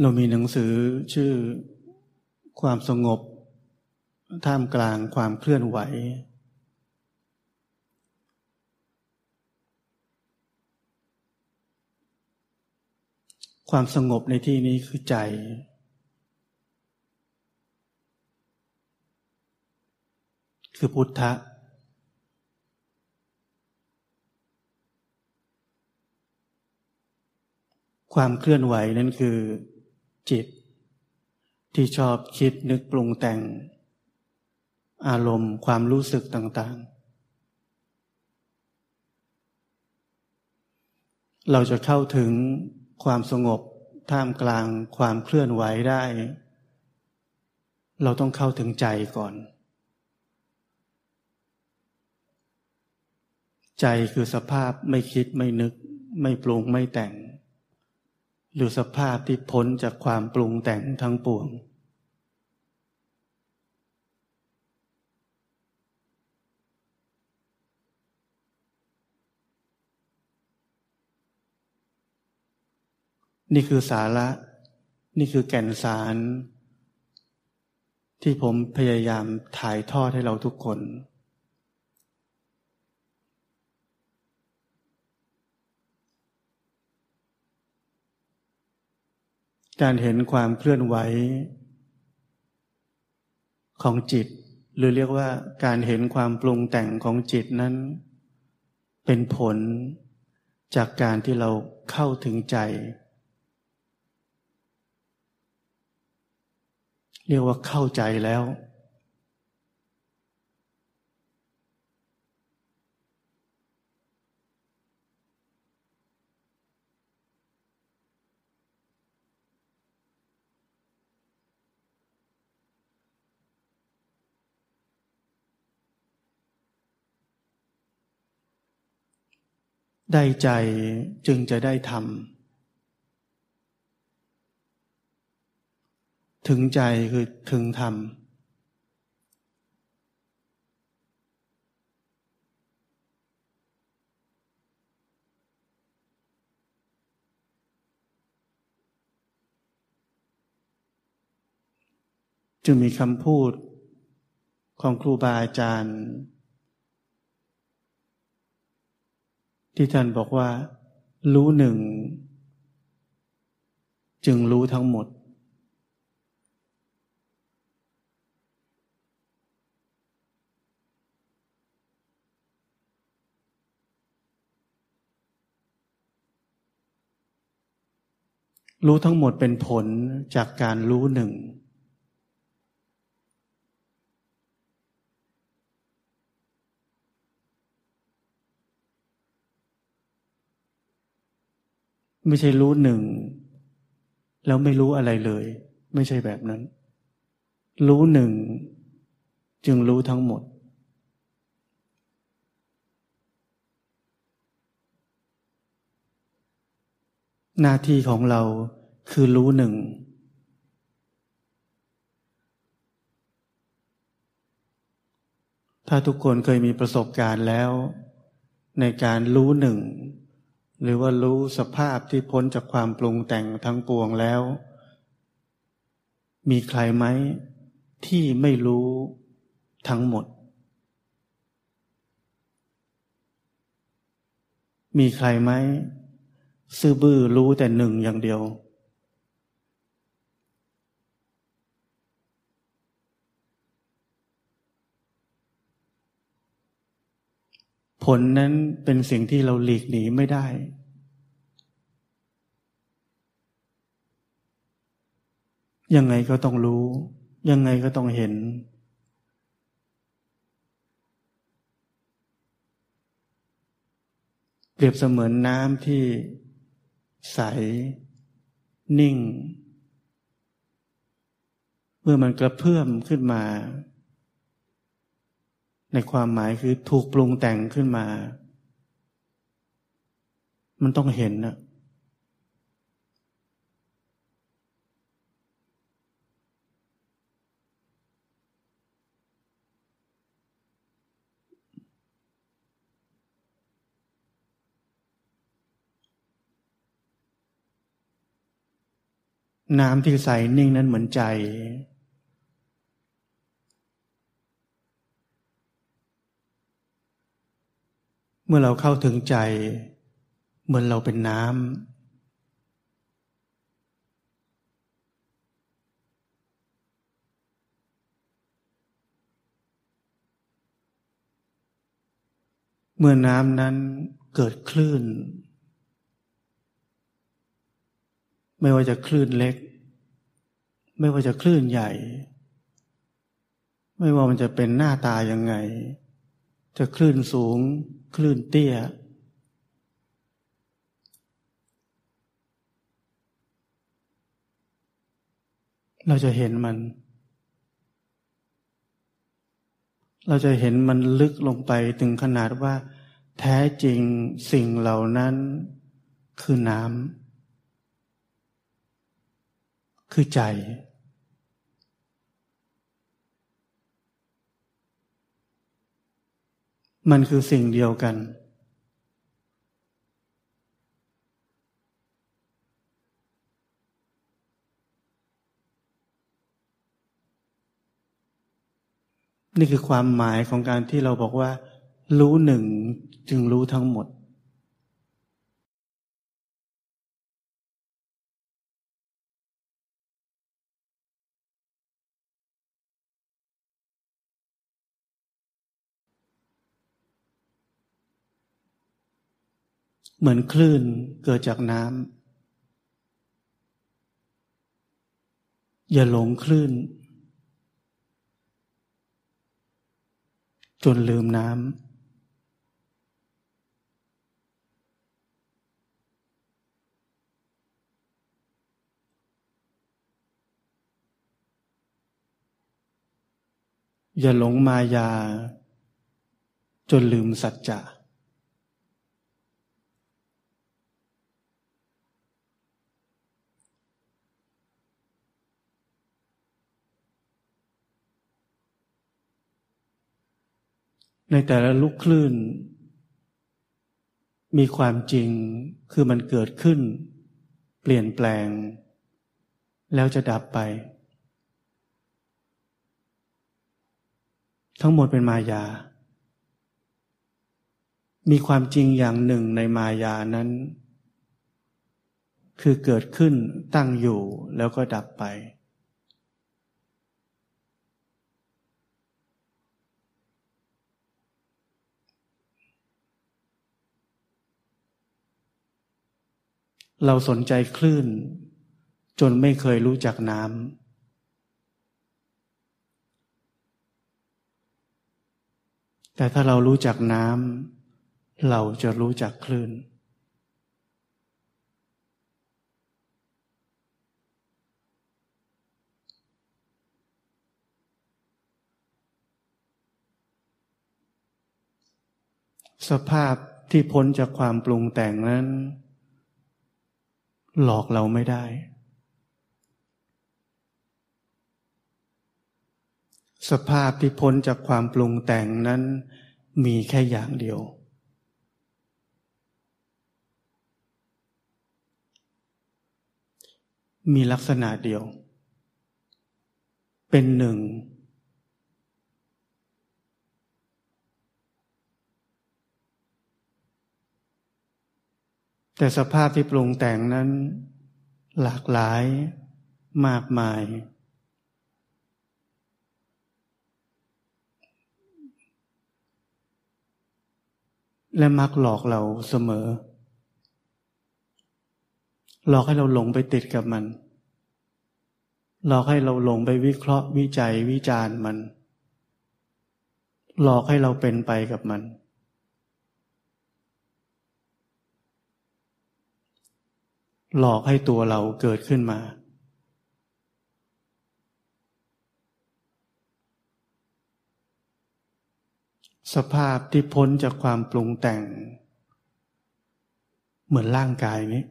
เรามีหนังสือชื่อความสงบ ท่ามกลางความเคลื่อนไหว ความสงบในที่นี้คือใจ คือพุทธะความเคลื่อนไหวนั่นคือ จิต ที่ชอบคิดนึกปรุงแต่ง อารมณ์ความรู้สึกต่างๆ เราจะเข้าถึงความสงบท่ามกลางความเคลื่อนไหวได้ เราต้องเข้าถึงใจก่อน ใจคือสภาพไม่คิดไม่นึก ไม่ปรุงไม่แต่ง หรือสภาพที่พ้นจากความปรุงแต่งทั้งปวง นี่คือสาระ นี่คือแก่นสาร ที่ผมพยายามถ่ายทอดให้เราทุกคน การเห็นความเคลื่อนไหว ของจิต หรือเรียกว่าการเห็นความปรุงแต่งของจิตนั้น เป็นผลจากการที่เราเข้าถึงใจ เรียกว่าเข้าใจแล้ว ได้ใจจึงจะได้ทำถึงใจคือถึงธรรมจึงมีคำพูดของครูบาอาจารย์ ที่ท่านบอกว่า รู้หนึ่ง จึงรู้ทั้งหมด รู้ทั้งหมดเป็นผลจากการรู้หนึ่ง ไม่ใช่รู้หนึ่ง แล้วไม่รู้อะไรเลย ไม่ใช่แบบนั้น รู้หนึ่ง จึงรู้ทั้งหมด หน้าที่ของเราคือรู้หนึ่ง ถ้าทุกคนเคยมีประสบการณ์แล้ว ในการรู้หนึ่ง หรือว่ารู้สภาพที่พ้นจากความปรุงแต่งทั้งปวงแล้ว มีใครไหมที่ไม่รู้ทั้งหมด มีใครไหมซื่อบื้อรู้แต่หนึ่งอย่างเดียว ผลนั้นเป็นสิ่งที่เราหลีกหนีไม่ได้ ยังไงก็ต้องรู้ ยังไงก็ต้องเห็น เปรียบเสมือนน้ำที่ใส นิ่ง เมื่อมันกระเพื่อมขึ้นมา ในความหมายคือถูกปรุงแต่งขึ้นมา มันต้องเห็นนะน้ำที่ใสนิ่งนั้นเหมือนใจ มื่อเราเข้าถึงใจ เหมือนเราเป็นน้ำ เมื่อน้ำนั้นเกิดคลื่น ไม่ว่าจะคลื่นเล็ก ไม่ว่าจะคลื่นใหญ่ ไม่ว่ามันจะเป็นหน้าตายังไง จะคลื่นสูง คลื่นเตี้ย เราจะเห็นมัน เราจะเห็นมันลึกลงไปถึงขนาดว่า แท้จริงสิ่งเหล่านั้นคือน้ำคือใจ มันคือสิ่งเดียวกัน นี่คือความหมายของการที่เราบอกว่า รู้หนึ่งจึงรู้ทั้งหมด เหมือนคลื่นเกิดจากน้ำอย่าหลงคลื่น จนลืมน้ำอย่าหลงมายา จนลืมสัจจะ ในแต่ละลูกคลื่น มีความจริงคือมันเกิดขึ้น เปลี่ยนแปลง แล้วจะดับไป ทั้งหมดเป็นมายา มีความจริงอย่างหนึ่งในมายานั้น คือเกิดขึ้นตั้งอยู่แล้วก็ดับไป เราสนใจคลื่น จนไม่เคยรู้จักน้ำ แต่ถ้าเรารู้จักน้ำ เราจะรู้จักคลื่น สภาพที่พ้นจากความปรุงแต่งนั้น หลอกเราไม่ได้ สภาพที่พ้นจากความปรุงแต่งนั้นมีแค่อย่างเดียว มีลักษณะเดียว เป็นหนึ่ง แต่สภาพที่ปรุงแต่งนั้น หลากหลายมากมาย และมักหลอกเราเสมอ หลอกให้เราหลงไปติดกับมัน หลอกให้เราหลงไปวิเคราะห์วิจัยวิจารณ์มัน หลอกให้เราเป็นไปกับมัน หลอกให้ตัวเราเกิดขึ้นมา สภาพที่พ้นจากความปรุงแต่ง เหมือนร่างกายนี้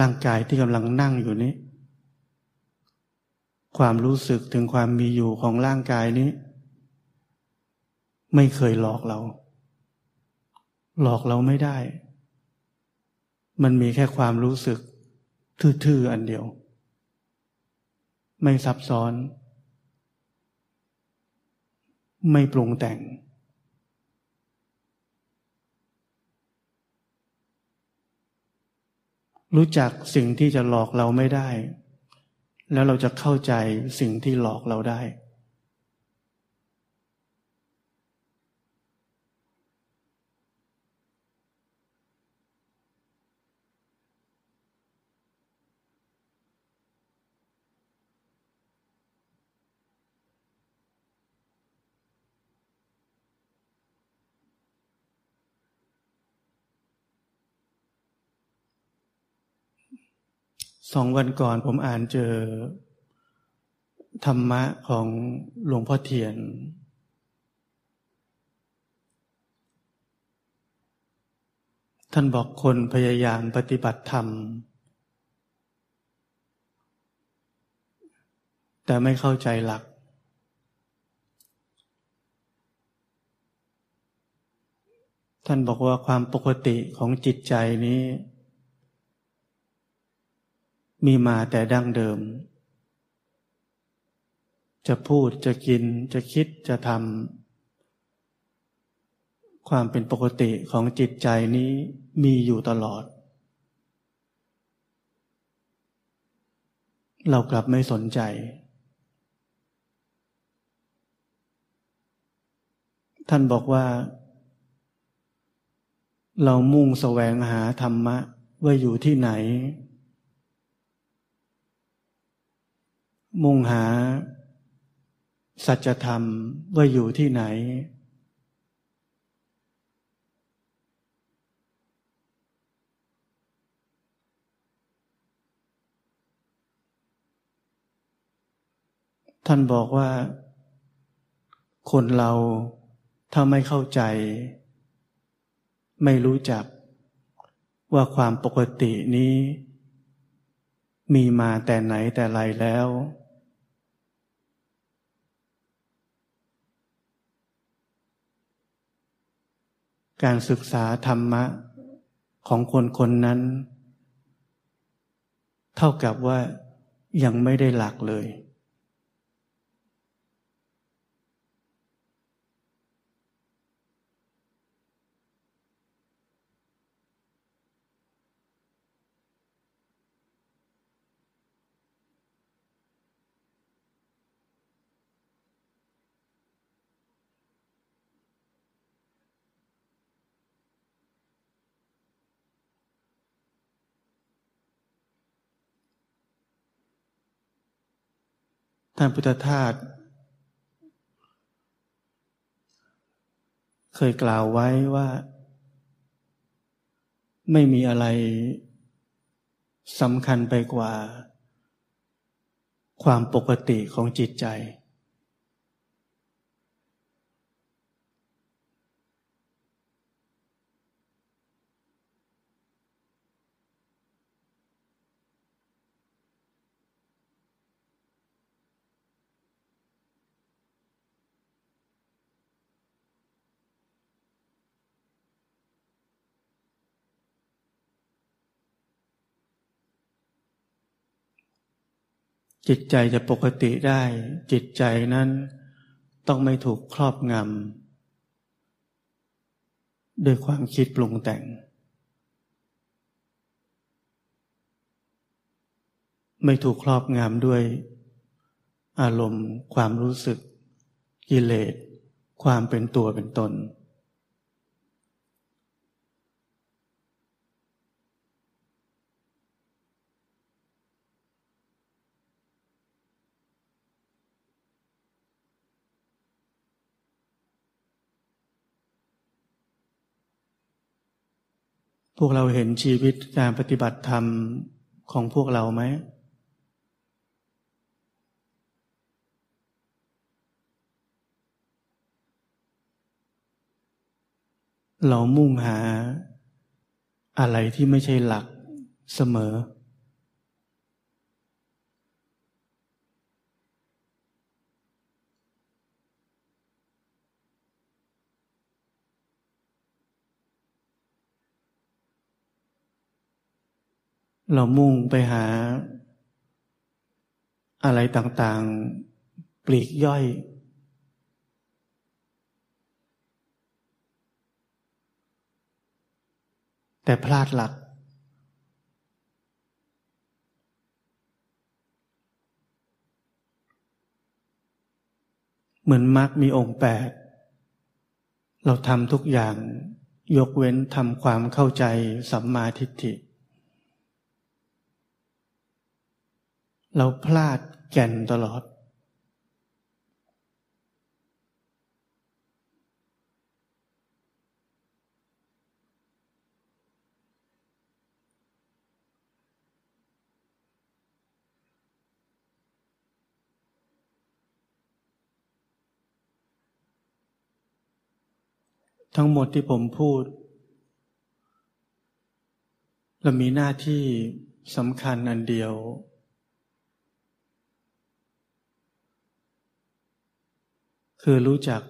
ร่างกายที่กำลังนั่งอยู่นี้ ความรู้สึกถึงความมีอยู่ของร่างกายนี้ ไม่เคยหลอกเรา หลอกเราไม่ได้ มันมีแค่ความรู้สึกทื่อๆอันเดียว ไม่ซับซ้อน ไม่ปรุงแต่ง รู้จักสิ่งที่จะหลอกเราไม่ได้ แล้วเราจะเข้าใจสิ่งที่หลอกเราได้ สองวันก่อนผมอ่านเจอ ธรรมะของหลวงพ่อเทียน ท่านบอกคนพยายามปฏิบัติธรรม แต่ไม่เข้าใจหลัก ท่านบอกว่าความปกติของจิตใจนี้ มีมาแต่ดั้งเดิม จะพูดจะกินจะคิดจะทำความเป็นปกติของจิตใจนี้มีอยู่ตลอด เรากลับไม่สนใจ ท่านบอกว่า เรามุ่งแสวงหาธรรมะว่าอยู่ที่ไหน มุ่งหา สัจธรรมว่าอยู่ที่ไหน ท่านบอกว่า คนเราถ้าไม่เข้าใจ ไม่รู้จัก ว่าความปกตินี้ มีมาแต่ไหนแต่ไรแล้ว การศึกษาธรรมะของคนคนนั้น เท่ากับว่ายังไม่ได้หลักเลย ท่านพุทธทาสเคยกล่าวไว้ว่า ไม่มีอะไรสำคัญไปกว่า ความปกติของจิตใจ จิตใจจะปกติได้ จิตใจนั้นต้องไม่ถูกครอบงำด้วยความคิดปรุงแต่ง ไม่ถูกครอบงำด้วยอารมณ์ ความรู้สึก กิเลส ความเป็นตัวเป็นตน พวกเราเห็นชีวิตการปฏิบัติธรรมของพวกเราไหม เรามุ่งหาอะไรที่ไม่ใช่หลักเสมอ เรามุ่งไปหา อะไรต่างๆ ปลีกย่อย แต่พลาดหลัก เหมือนมรรคมีองค์แปด เราทำทุกอย่าง ยกเว้นทำความเข้าใจสัมมาทิฏฐิ เราพลาดแก่นตลอด ทั้งหมดที่ผมพูด เรามีหน้าที่สำคัญอันเดียว คือรู้จัก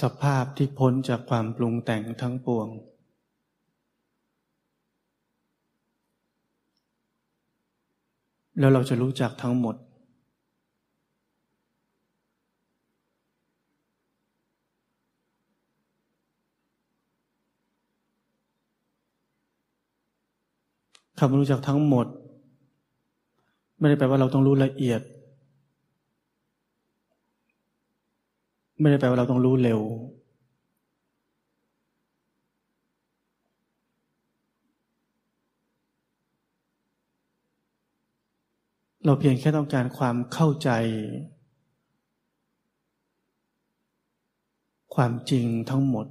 สภาพที่พ้นจากความปรุงแต่งทั้งปวง แล้วเราจะรู้จักทั้งหมด คำรู้จักทั้งหมด ไม่ได้แปลว่าเราต้องรู้ละเอียด ไม่ได้แปลว่าเราต้องรู้เร็ว เราเพียงแค่ต้องการความเข้าใจ ความจริงทั้งหมด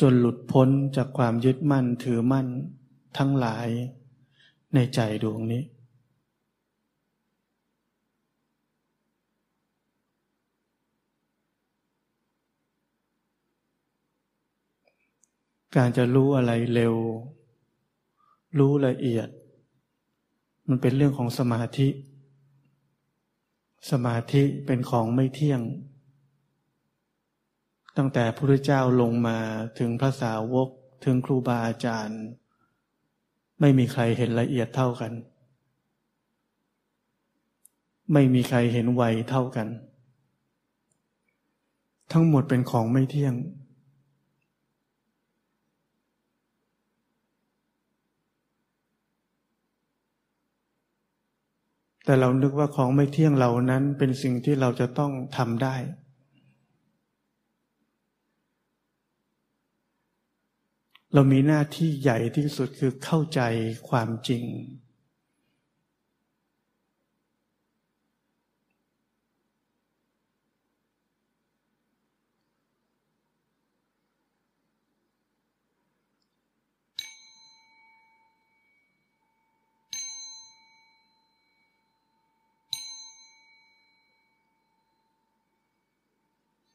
จนหลุดพ้นจากความยึดมั่นถือมั่นทั้งหลายในใจดวงนี้ การจะรู้อะไรเร็ว รู้ละเอียด มันเป็นเรื่องของสมาธิ สมาธิเป็นของไม่เที่ยง ตั้งแต่พระพุทธเจ้าลงมาถึงพระสาวกถึงครูบาอาจารย์ ไม่มีใครเห็นละเอียดเท่ากัน ไม่มีใครเห็นไวเท่ากัน ทั้งหมดเป็นของไม่เที่ยง แต่เรานึกว่าของไม่เที่ยงเหล่านั้นเป็นสิ่งที่เราจะต้องทำได้ เรามีหน้าที่ใหญ่ที่สุดคือเข้าใจความจริง